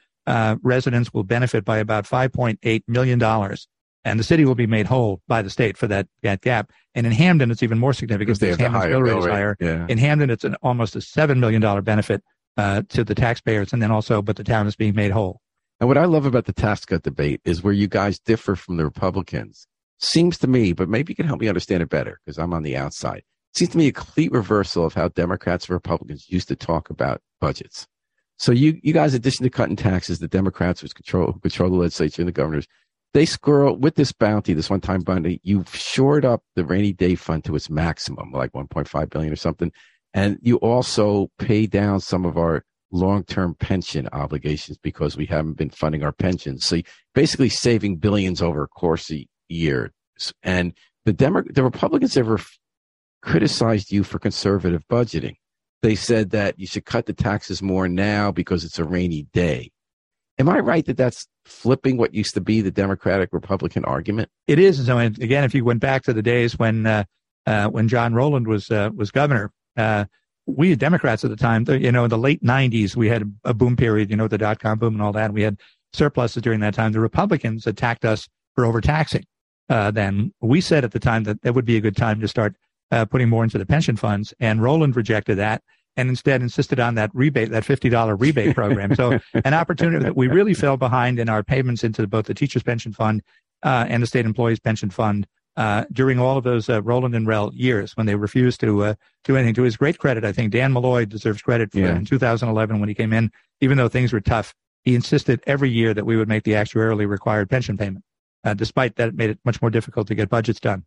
Speaker 2: residents will benefit by about 5.8 million dollars and the city will be made whole by the state for that, that gap. And in Hamden, it's even more significant
Speaker 1: because
Speaker 2: Hamden's
Speaker 1: mill
Speaker 2: rate is higher.
Speaker 1: Yeah.
Speaker 2: In Hamden, it's an almost a seven million dollar benefit uh, to the taxpayers, and then also, but the town is being made whole.
Speaker 1: And what I love about the tax cut debate is where you guys differ from the Republicans. Seems to me, but maybe you can help me understand it better because I'm on the outside. Seems to me a complete reversal of how Democrats and Republicans used to talk about budgets. So you, you guys, in addition to cutting taxes, the Democrats, which control control the legislature and the governors, they squirrel with this bounty, this one time bounty, you've shored up the rainy day fund to its maximum, like 1.5 billion or something. And you also pay down some of our long term pension obligations because we haven't been funding our pensions. So basically saving billions over a course years. And the Demo- the Republicans ever criticized you for conservative budgeting. They said that you should cut the taxes more now because it's a rainy day. Am I right that that's flipping what used to be the Democratic Republican argument?
Speaker 2: It is. So again, if you went back to the days when uh, uh, when John Rowland was uh, was governor, uh, we Democrats at the time, you know, in the late '90s, we had a boom period, you know, the dot com boom and all that. And we had surpluses during that time. The Republicans attacked us for overtaxing. Uh, then we said at the time that that would be a good time to start uh, putting more into the pension funds, and Rowland rejected that and instead insisted on that rebate, that $50 rebate <laughs> program. So an opportunity that we really fell behind in our payments into both the teachers pension fund uh, and the state employees pension fund uh, during all of those uh, Rowland and Rell years when they refused to uh, do anything. To his great credit, I think Dan Malloy deserves credit for yeah. in 2011 when he came in, even though things were tough, he insisted every year that we would make the actuarially required pension payment. Uh, despite that, it made it much more difficult to get budgets done.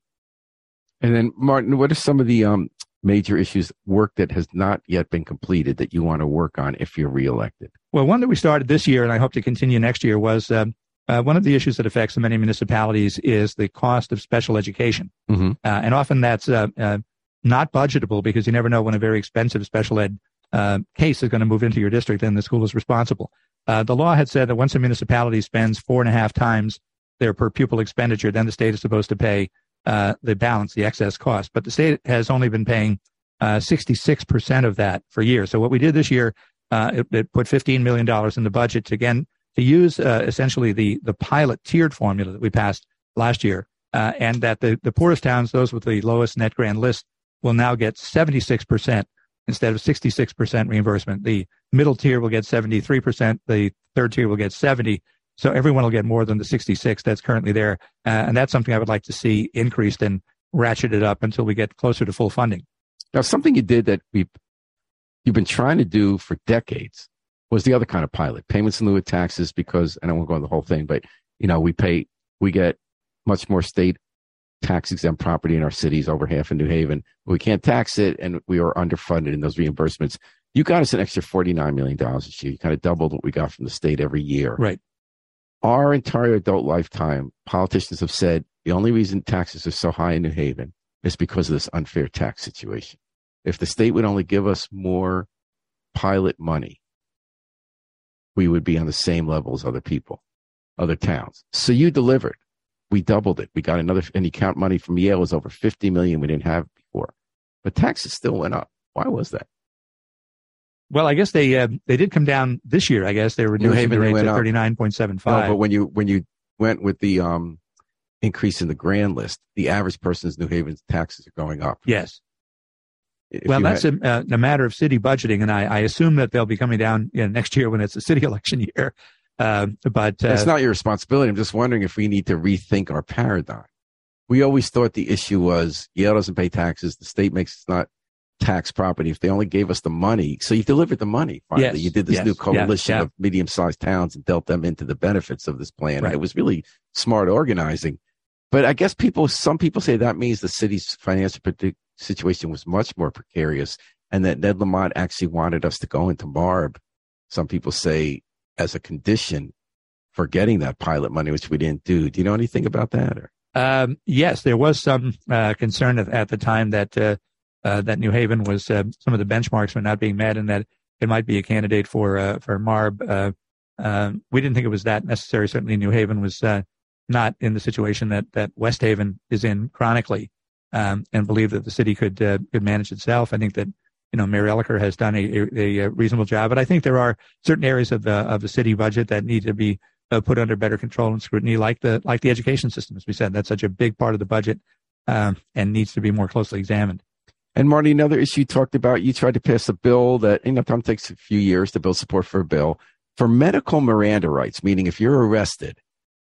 Speaker 1: And then, Martin, what are some of the um, major issues, work that has not yet been completed that you want to work on if you're reelected?
Speaker 2: Well, one that we started this year and I hope to continue next year was um, uh, one of the issues that affects many municipalities is the cost of special education. Mm-hmm. Uh, and often that's uh, uh not budgetable because you never know when a very expensive special ed uh, case is going to move into your district and the school is responsible. Uh, the law had said that once a municipality spends four and a half times their per pupil expenditure, then the state is supposed to pay uh, the balance, the excess cost. But the state has only been paying uh, 66% of that for years. So what we did this year, uh, it, it, put $15 million in the budget to, again, to use uh, essentially the, the pilot tiered formula that we passed last year, uh, and that the, the poorest towns, those with the lowest net grand list, will now get 76% instead of 66% reimbursement. The middle tier will get 73%. The third tier will get 70 so everyone will get more than the 66 that's currently there. Uh, and that's something I would like to see increased and ratcheted up until we get closer to full funding.
Speaker 1: Now, something you did that we you've been trying to do for decades was the other kind of pilot payments in lieu of taxes because and I to go on the whole thing, but you know, we pay, we get much more state tax exempt property in our cities, over half in New Haven. We can't tax it and we are underfunded in those reimbursements. You got us an extra $49 million this year. You kind of doubled what we got from the state every year.
Speaker 2: Right
Speaker 1: our entire adult lifetime, politicians have said the only reason taxes are so high in New Haven is because of this unfair tax situation. If the state would only give us more pilot money, we would be on the same level as other people, other towns. So you delivered. We doubled it. We got another, and you count money from Yale was over 50 million we didn't have before. But taxes still went up. Why was that?
Speaker 2: Well, I guess they uh, they did come down this year. I guess they were New Haven the rates at thirty nine point seven five.
Speaker 1: No, but when you when you went with the um, increase in the grand list, the average person's New Haven's taxes are going up.
Speaker 2: Yes. If well, that's had, a, uh, a, matter of city budgeting, and I, I, assume that they'll be coming down you know, next year when it's a city <laughs> election year. Uh, but uh,
Speaker 1: it's not your responsibility. I'm just wondering if we need to rethink our paradigm. We always thought the issue was Yale doesn't pay taxes. The state makes it's not tax property if they only gave us the money. So you delivered the money finally. Yes, you did this yes, new coalition yeah, yeah. of medium sized towns and dealt them into the benefits of this plan. Right. It was really smart organizing. But I guess people, some people say that means the city's financial situation was much more precarious and that Ned Lamont actually wanted us to go into MARB. Some people say as a condition for getting that pilot money, which we didn't do. Do you know anything about that? Or?
Speaker 2: Um, yes, there was some uh, concern at, at, the time that uh, uh, that New Haven was uh, some of the benchmarks were not being met, and that it might be a candidate for uh, for MARB. Uh, um, we didn't think it was that necessary. Certainly, New Haven was not in the situation that that West Haven is in chronically, um, and believe that the city could could manage itself. I think that you know Mayor Elicker has done a, a, a, reasonable job, but I think there are certain areas of the of the city budget that need to be uh, put under better control and scrutiny, like the like the education system, as we said. That's such a big part of the budget um, and needs to be more closely examined.
Speaker 1: And Marty, another issue you talked about, you tried to pass a bill that, you know, sometimes takes a few years to build support for a bill for medical Miranda rights, meaning if you're arrested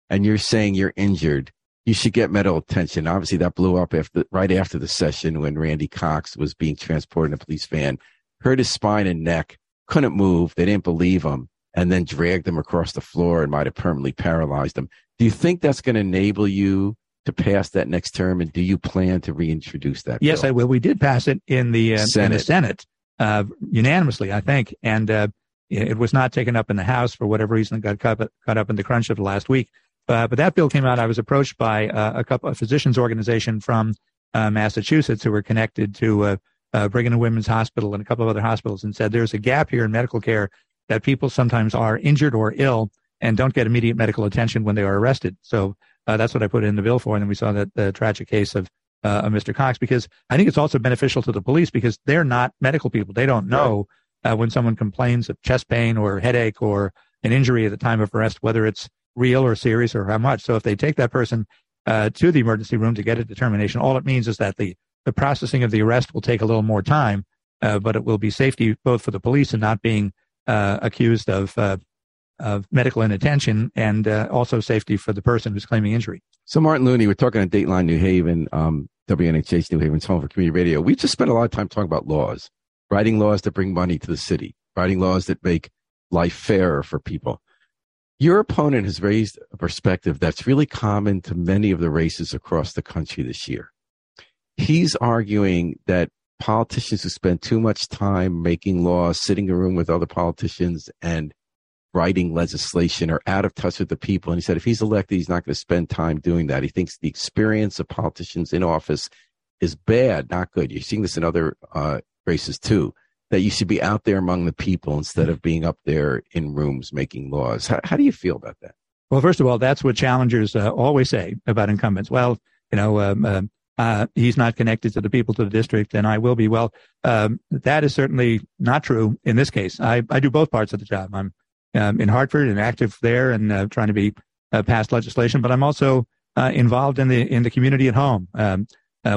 Speaker 1: and you're saying you're injured, you should get medical attention. Obviously, that blew up after right after the session when Randy Cox was being transported in a police van, hurt his spine and neck, couldn't move. They didn't believe him, and then dragged him across the floor and might have permanently paralyzed him. Do you think that's going to enable you to pass that next term, and do you plan to reintroduce that?
Speaker 2: Yes,
Speaker 1: bill?
Speaker 2: I will. We did pass it in the uh, Senate, in the Senate uh, unanimously, I think, and uh, it was not taken up in the House for whatever reason. It got cut, cut up in the crunch of the last week. Uh, but that bill came out. I was approached by uh, a couple of physicians organization from uh, Massachusetts who were connected to uh, uh, Brigham and Women's Hospital and a couple of other hospitals and said there's a gap here in medical care that people sometimes are injured or ill and don't get immediate medical attention when they are arrested. So uh, that's what I put in the bill for. And then we saw that the tragic case of, of Mr. Cox because I think it's also beneficial to the police because they're not medical people. They don't know when someone complains of chest pain or headache or an injury at the time of arrest, whether it's real or serious or how much. So if they take that person uh, to the emergency room to get a determination, all it means is that the, the processing of the arrest will take a little more time, uh, but it will be safety both for the police and not being uh, accused of uh, of medical inattention and uh, also safety for the person who's claiming injury.
Speaker 1: So Martin Looney, we're talking on Dateline New Haven, um, WNHH New Haven's home for community radio. We just spent a lot of time talking about laws, writing laws that bring money to the city, writing laws that make life fairer for people. Your opponent has raised a perspective that's really common to many of the races across the country this year. He's arguing that politicians who spend too much time making laws, sitting in a room with other politicians, and writing legislation are out of touch with the people. And he said if he's elected, he's not going to spend time doing that. He thinks the experience of politicians in office is bad, not good. You're seeing this in other uh, races too that you should be out there among the people instead of being up there in rooms making laws. How, how do you feel about that?
Speaker 2: Well, first of all, that's what challengers uh, always say about incumbents. Well, you know, um, uh, uh, he's not connected to the people to the district, and I will be. Well, um, that is certainly not true in this case. I, I do both parts of the job. I'm um, in Hartford and active there and uh, trying to be uh, pass legislation, but I'm also uh, involved in the in the community at home um,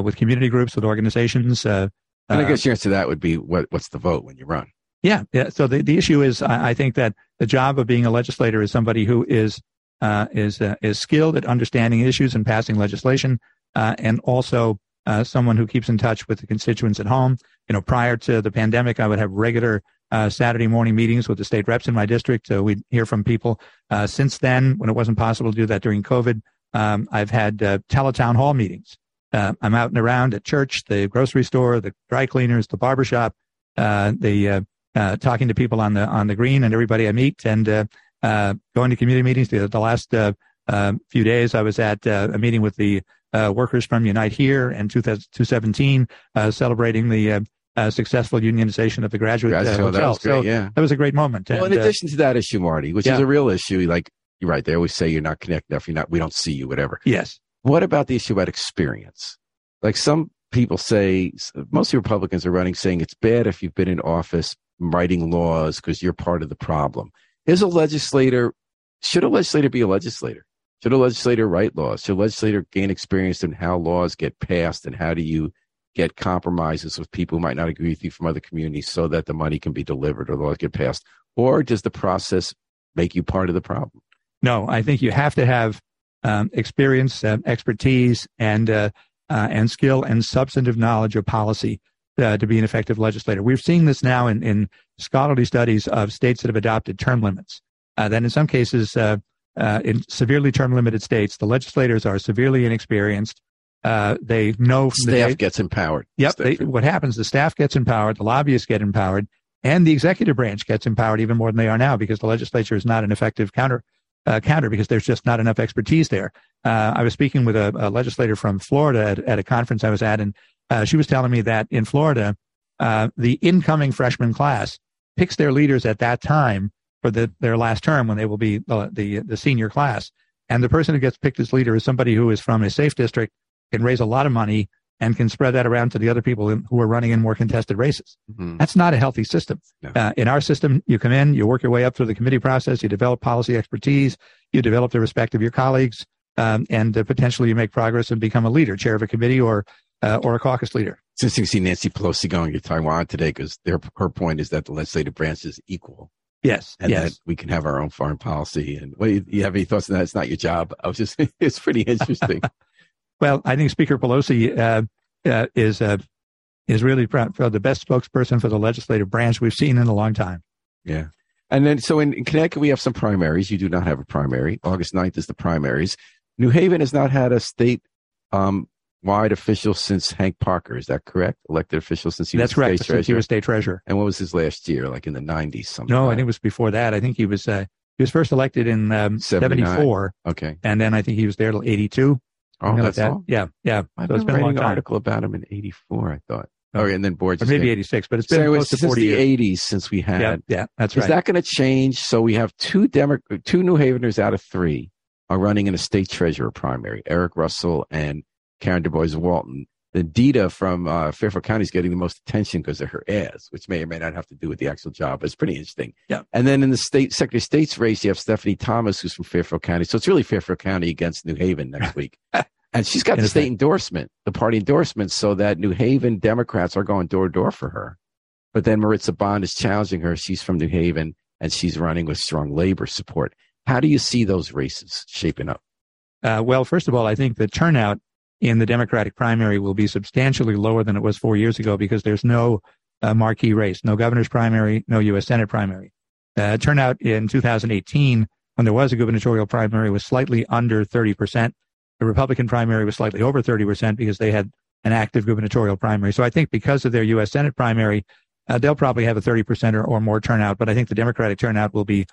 Speaker 2: with community groups, with organizations,
Speaker 1: and I uh, guess your answer to that would be what, what's the vote when you run?
Speaker 2: Yeah. yeah. So the, the issue is, I, I think that the job of being a legislator is somebody who is, uh, is, uh, is skilled at understanding issues and passing legislation, uh, and also, uh, someone who keeps in touch with the constituents at home. You know, prior to the pandemic, I would have regular, uh, Saturday morning meetings with the state reps in my district. So we'd hear from people. since then, when it wasn't possible to do that during COVID, um, I've had, teletown hall meetings uh, I'm out and around at church, the grocery store, the dry cleaners, the barbershop, uh, the uh, uh, talking to people on the on the green and everybody I meet, and uh, uh, going to community meetings. The, the last few days, I was at a meeting with the workers from Unite Here and 2017, celebrating the uh, successful unionization of the graduate, graduate uh, hotel. That was great, so yeah. that was a great moment.
Speaker 1: Well, and, in addition uh, to that issue, Marty, which yeah. is a real issue, like you're right, they always say you're not connected enough. You're not. We don't see you. Whatever.
Speaker 2: Yes.
Speaker 1: What about the issue about experience? Like some people say, most Republicans are running saying it's bad if you've been in office writing laws because you're part of the problem. Is a legislator, should a legislator be a legislator? Should a legislator write laws? Should a legislator gain experience in how laws get passed and how do you get compromises with people who might not agree with you from other communities so that the money can be delivered or the laws get passed? Or does the process make you part of the problem?
Speaker 2: No, I think you have to have um, experience, uh, expertise, and uh, uh, and skill and substantive knowledge of policy uh, to be an effective legislator. We're seeing this now in, in scholarly studies of states that have adopted term limits. Uh, that in some cases, uh, in severely term limited states, the legislators are severely inexperienced. They know
Speaker 1: staff the, gets empowered.
Speaker 2: Yep. They, what happens? The staff gets empowered. The lobbyists get empowered, and the executive branch gets empowered even more than they are now because the legislature is not an effective counter uh, counter because there's just not enough expertise there. Uh, I was speaking with a, a legislator from Florida at, at, a conference I was at, and uh, she was telling me that in Florida, uh, the incoming freshman class picks their leaders at that time for the, their last term when they will be the, the, the senior class. And the person who gets picked as leader is somebody who is from a safe district, can raise a lot of money, and can spread that around to the other people who are running in more contested races. Mm-hmm. That's not a healthy system. No. Uh, in our system, you come in, you work your way up through the committee process, you develop policy expertise, you develop the respect of your colleagues, um, and uh, potentially you make progress and become a leader, chair of a committee or uh, or a caucus leader.
Speaker 1: It's interesting to see Nancy Pelosi going to Taiwan today because her point is that the legislative branch is equal.
Speaker 2: Yes,
Speaker 1: and
Speaker 2: yes.
Speaker 1: that we can have our own foreign policy. And you, you have any thoughts on that? It's not your job. I was just, <laughs> it's pretty interesting. <laughs>
Speaker 2: well, I think Speaker Pelosi uh, uh, is uh, is really the best spokesperson for the legislative branch we've seen in a long time.
Speaker 1: Yeah. And then, so in, in, Connecticut, we have some primaries. You do not have a primary. August 9th is the primaries. New Haven has not had a state um, statewide official since Hank Parker. Is that correct? Elected official since he
Speaker 2: That's
Speaker 1: was
Speaker 2: correct.
Speaker 1: state
Speaker 2: Since he
Speaker 1: treasurer.
Speaker 2: was state treasurer.
Speaker 1: and what was his last year? Like in the nineties, something.
Speaker 2: No, I think it was before that. I think he was uh, he was first elected in um, 74.
Speaker 1: Okay.
Speaker 2: and then I think he was there till 82.
Speaker 1: Oh, that's
Speaker 2: that.
Speaker 1: all.
Speaker 2: Yeah, yeah.
Speaker 1: I've
Speaker 2: So
Speaker 1: been
Speaker 2: been
Speaker 1: reading an article about him in '84. I thought.
Speaker 2: Oh.
Speaker 1: Oh, and then boards.
Speaker 2: Or maybe 86, but it's been
Speaker 1: so it
Speaker 2: close
Speaker 1: was
Speaker 2: to
Speaker 1: since
Speaker 2: 40
Speaker 1: the
Speaker 2: years.
Speaker 1: '80s since we had.
Speaker 2: Yeah, yeah, that's right.
Speaker 1: Is that going to change? So we have two Demo- two New Haveners out of three are running in a state treasurer primary. Eric Russell and Karen Du Bois Walton. The Dita from uh, Fairfield County is getting the most attention because of her ads, which may or may not have to do with the actual job. But it's pretty interesting.
Speaker 2: Yeah.
Speaker 1: And then in the state Secretary of State's race, you have Stephanie Thomas, who's from Fairfield County. So it's really Fairfield County against New Haven next week. <laughs> And she's got the state endorsement, the party endorsement, so that New Haven Democrats are going door to door for her. But then Maritza Bond is challenging her. She's from New Haven and she's running with strong labor support. How do you see those races shaping up?
Speaker 2: Uh, well, first of all, I think the turnout in the Democratic primary will be substantially lower than it was four years ago because there's no uh, marquee race, no governor's primary, no U.S. Senate primary. Uh, turnout in 2018, when there was a gubernatorial primary, was slightly under 30%. The Republican primary was slightly over 30% because they had an active gubernatorial primary. So I think because of their U.S. Senate primary, uh, they'll probably have a 30% or, or more turnout, but I think the Democratic turnout will be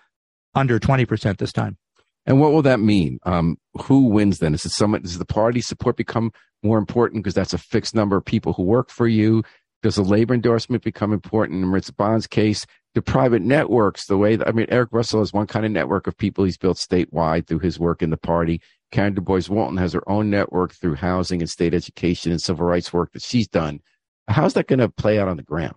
Speaker 2: under 20% this time.
Speaker 1: And what will that mean? Um, who wins then? Is it someone, does the party support become more important because that's a fixed number of people who work for you? Does the labor endorsement become important in Maritza Bond's case? The private networks, the way that, I mean, Eric Russell has one kind of network of people he's built statewide through his work in the party. Karen Du Bois Walton has her own network through housing and state education and civil rights work that she's done. How's that going to play out on the ground?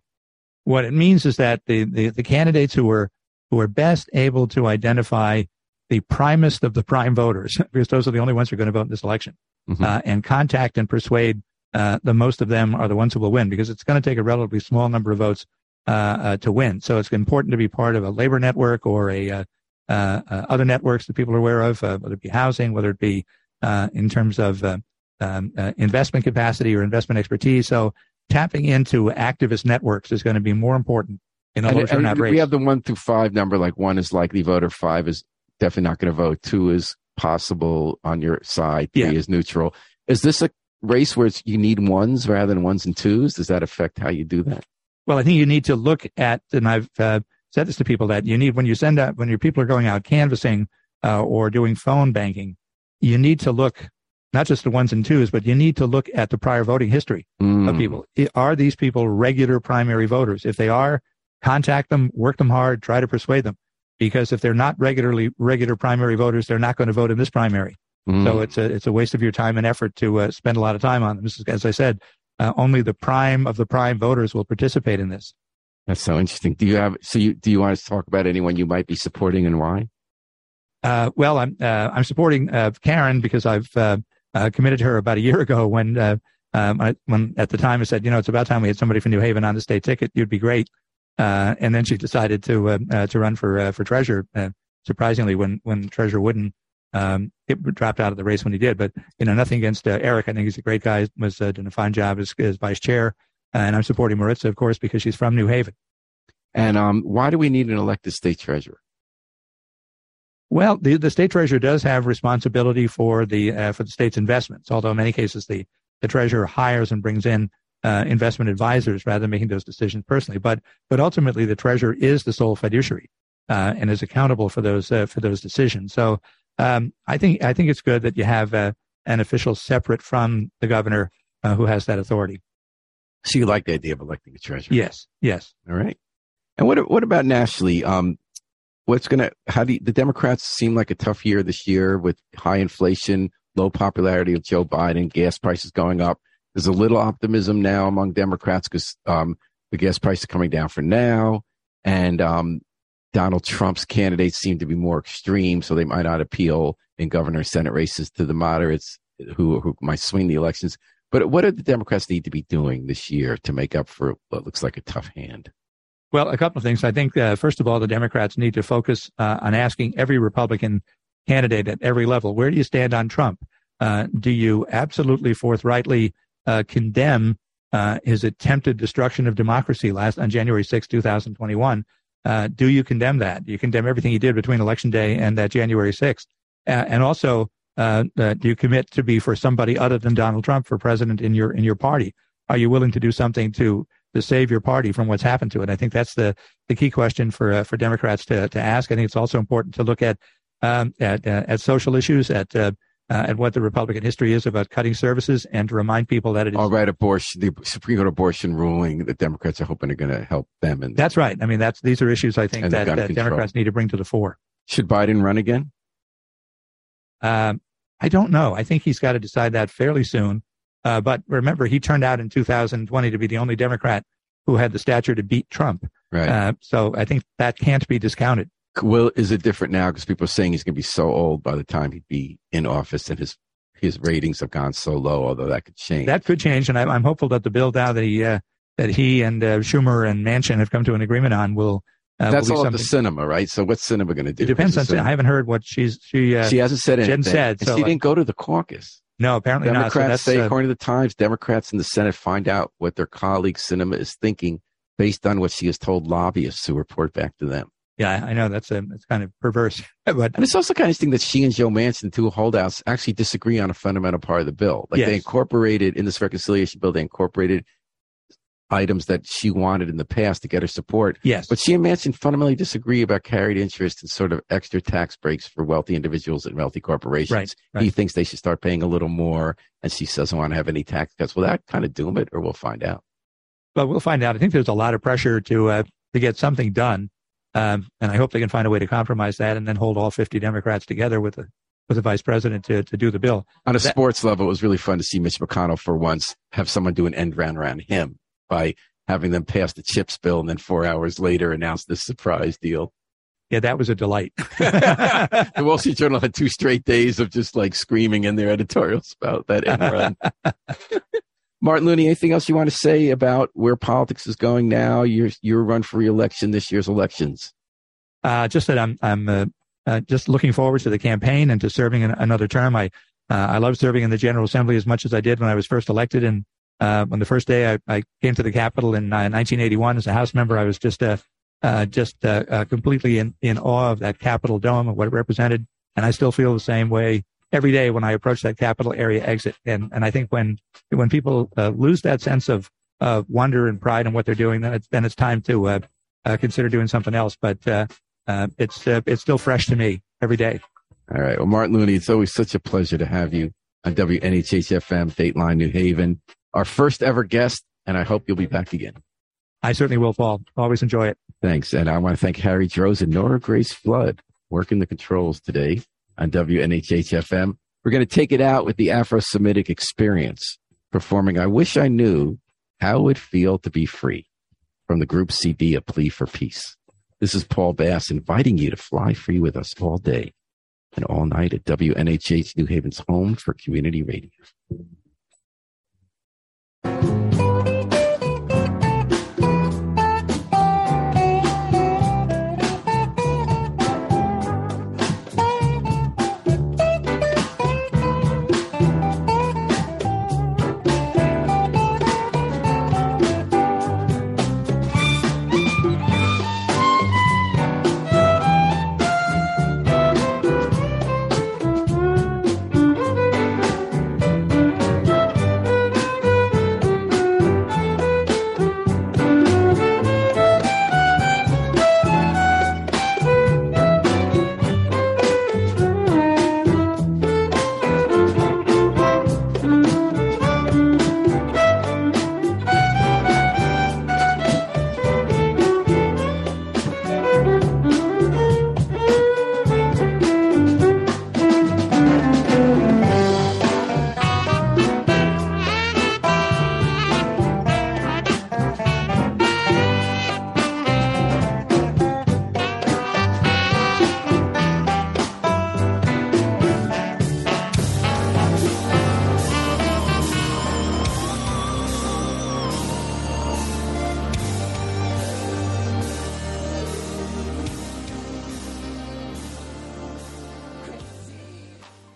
Speaker 2: What it means is that the, the, the candidates who are who are best able to identify the primest of the prime voters, <laughs> because those are the only ones who are going to vote in this election,
Speaker 1: Mhm.
Speaker 2: uh, and contact and persuade uh, the most of them are the ones who will win, because it's going to take a relatively small number of votes uh, uh, to win. So it's important to be part of a labor network or a uh, uh, other networks that people are aware of, uh, whether it be housing, whether it be uh, in terms of uh, um, uh, investment capacity or investment expertise. So tapping into activist networks is going to be more important in a
Speaker 1: And- and
Speaker 2: race.
Speaker 1: we have the one through five number, like one is likely voter, five is definitely not going to vote, two is possible on your side, three
Speaker 2: Yeah.
Speaker 1: is neutral. Is this a race where it's, you need ones rather than ones and twos? Does that affect how you do that?
Speaker 2: Well, I think you need to look at, and I've uh, said this to people that you need when you send out when your people are going out canvassing uh, or doing phone banking, you need to look not just the ones and twos, but you need to look at the prior voting history of
Speaker 1: Mm.
Speaker 2: people. Are these people regular primary voters? If they are, contact them, work them hard, try to persuade them. Because if they're not regularly regular primary voters, they're not going to vote in this primary.
Speaker 1: Mm.
Speaker 2: So it's a it's a waste of your time and effort to uh, spend a lot of time on them. This as I said, uh, only the prime of the prime voters will participate in this.
Speaker 1: That's so interesting. Do you have, so you, do you want to talk about anyone you might be supporting and why?
Speaker 2: Uh, well, I'm uh, I'm supporting uh, Karen because I've uh, committed to her about a year ago when uh, um, I, when at the time I said, you know, it's about time we had somebody from New Haven on the state ticket. You'd be great. Uh, and then she decided to uh, uh, to run for uh, for treasurer. Uh, surprisingly, when when Treasurer Wooden um, it dropped out of the race when he did, but you know, nothing against uh, Eric. I think he's a great guy. Was uh, doing a fine job as, as vice chair, and I'm supporting Maritza, of course, because she's from New Haven.
Speaker 1: And um, why do we need an elected state treasurer?
Speaker 2: Well, the, the state treasurer does have responsibility for the uh, for the state's investments. Although in many cases the the treasurer hires and brings in uh, investment advisors rather than making those decisions personally. But but ultimately the treasurer is the sole fiduciary uh, and is accountable for those uh, for those decisions. So um, I think I think it's good that you have uh, an official separate from the governor uh, who has that authority.
Speaker 1: So you like the idea of electing a treasurer?
Speaker 2: Yes, yes.
Speaker 1: All right. And what what about nationally? Um, what's gonna? How do you, the Democrats seem like a tough year this year with high inflation, low popularity of Joe Biden, gas prices going up. There's a little optimism now among Democrats because um, the gas price is coming down for now, and um, Donald Trump's candidates seem to be more extreme, so they might not appeal in governor and senate races to the moderates who who might swing the elections. But what do the Democrats need to be doing this year to make up for what looks like a tough hand?
Speaker 2: Well, a couple of things. I think, uh, first of all, the Democrats need to focus uh, on asking every Republican candidate at every level, where do you stand on Trump? Uh, do you absolutely forthrightly uh, condemn uh, his attempted destruction of democracy last on January 6, 2021? Uh, do you condemn that? Do you condemn everything he did between Election Day and that January 6th? and also, uh, uh, do you commit to be for somebody other than Donald Trump for president in your in your party? Are you willing to do something to to save your party from what's happened to it? I think that's the the key question for uh, for Democrats to to ask. I think it's also important to look at um, at at social issues at uh, at what the Republican history is about cutting services and to remind people that it is.
Speaker 1: All right, abortion, the Supreme Court abortion ruling, the Democrats are hoping are going to help them. And
Speaker 2: that's right. I mean, that's these are issues I think that, that Democrats need to bring to the fore.
Speaker 1: Should Biden run again?
Speaker 2: Um, I don't know. I think he's got to decide that fairly soon. Uh, but remember, he turned out in 2020 to be the only Democrat who had the stature to beat Trump.
Speaker 1: Right. Uh,
Speaker 2: so I think that can't be discounted.
Speaker 1: Will is it different now because people are saying he's going to be so old by the time he'd be in office, and his his ratings have gone so low. Although that could change.
Speaker 2: That could change, and I, am hopeful that the bill now that he uh, that he and uh, Schumer and Manchin have come to an agreement on will.
Speaker 1: Uh, That's all the Sinema, right? So what's Sinema going to do?
Speaker 2: It depends on. I haven't heard what she's she.
Speaker 1: Uh, she hasn't said anything.
Speaker 2: Said,
Speaker 1: so she didn't go to the caucus.
Speaker 2: No, apparently
Speaker 1: Democrats
Speaker 2: not.
Speaker 1: So say, uh, according to the Times, Democrats in the Senate find out what their colleague Sinema is thinking based on what she has told lobbyists who report back to them.
Speaker 2: Yeah, I know that's a it's kind of perverse, <laughs> but
Speaker 1: and it's also kind of interesting that she and Joe Manchin, two holdouts, actually disagree on a fundamental part of the bill. Like yes. they incorporated in this reconciliation bill, they incorporated items that she wanted in the past to get her support.
Speaker 2: Yes,
Speaker 1: but she and Manchin fundamentally disagree about carried interest and sort of extra tax breaks for wealthy individuals and wealthy corporations.
Speaker 2: Right, right.
Speaker 1: He thinks they should start paying a little more, and she doesn't want to have any tax cuts. Will that kind of doom it, or we'll find out?
Speaker 2: Well, we'll find out. I think there's a lot of pressure to uh, to get something done. Um, and I hope they can find a way to compromise that and then hold all 50 Democrats together with the with the vice president to, to do the bill.
Speaker 1: On a
Speaker 2: that,
Speaker 1: sports level, it was really fun to see Mitch McConnell for once have someone do an end round around him by having them pass the chips bill and then four hours later announce this surprise deal.
Speaker 2: Yeah, that was a delight. <laughs> <laughs>
Speaker 1: the Wall Street Journal had two straight days of just like screaming in their editorials about that end run. <laughs> Martin Looney, anything else you want to say about where politics is going now? Your your run for reelection this year's elections.
Speaker 2: Uh, just that I'm I'm uh, uh, just looking forward to the campaign and to serving an, another term. I uh, I love serving in the General Assembly as much as I did when I was first elected. And uh, on the first day I, I came to the Capitol in 1981 uh, as a House member, I was just just completely in, in awe of that Capitol dome and what it represented. And I still feel the same way every day when I approach that Capitol area exit. And and I think when when people uh, lose that sense of uh, wonder and pride in what they're doing, then it's then it's time to uh, uh consider doing something else. But uh, uh, it's it's still fresh to me every day.
Speaker 1: All right. Well, Martin Looney, it's always such a pleasure to have you on WNHHFM Dateline New Haven, our first ever guest, and I hope you'll be back again.
Speaker 2: I certainly will, Paul. Always enjoy it.
Speaker 1: Thanks. And I want to thank Harry Droz and Nora Grace Flood working the controls today on WNHHFM. We're going to take it out with the Afro Semitic experience, performing I Wish I Knew How It Would Feel to Be Free from the group CD A Plea for Peace. This is Paul Bass inviting you to fly free with us all day and all night at WNHH New Haven's home for community radio.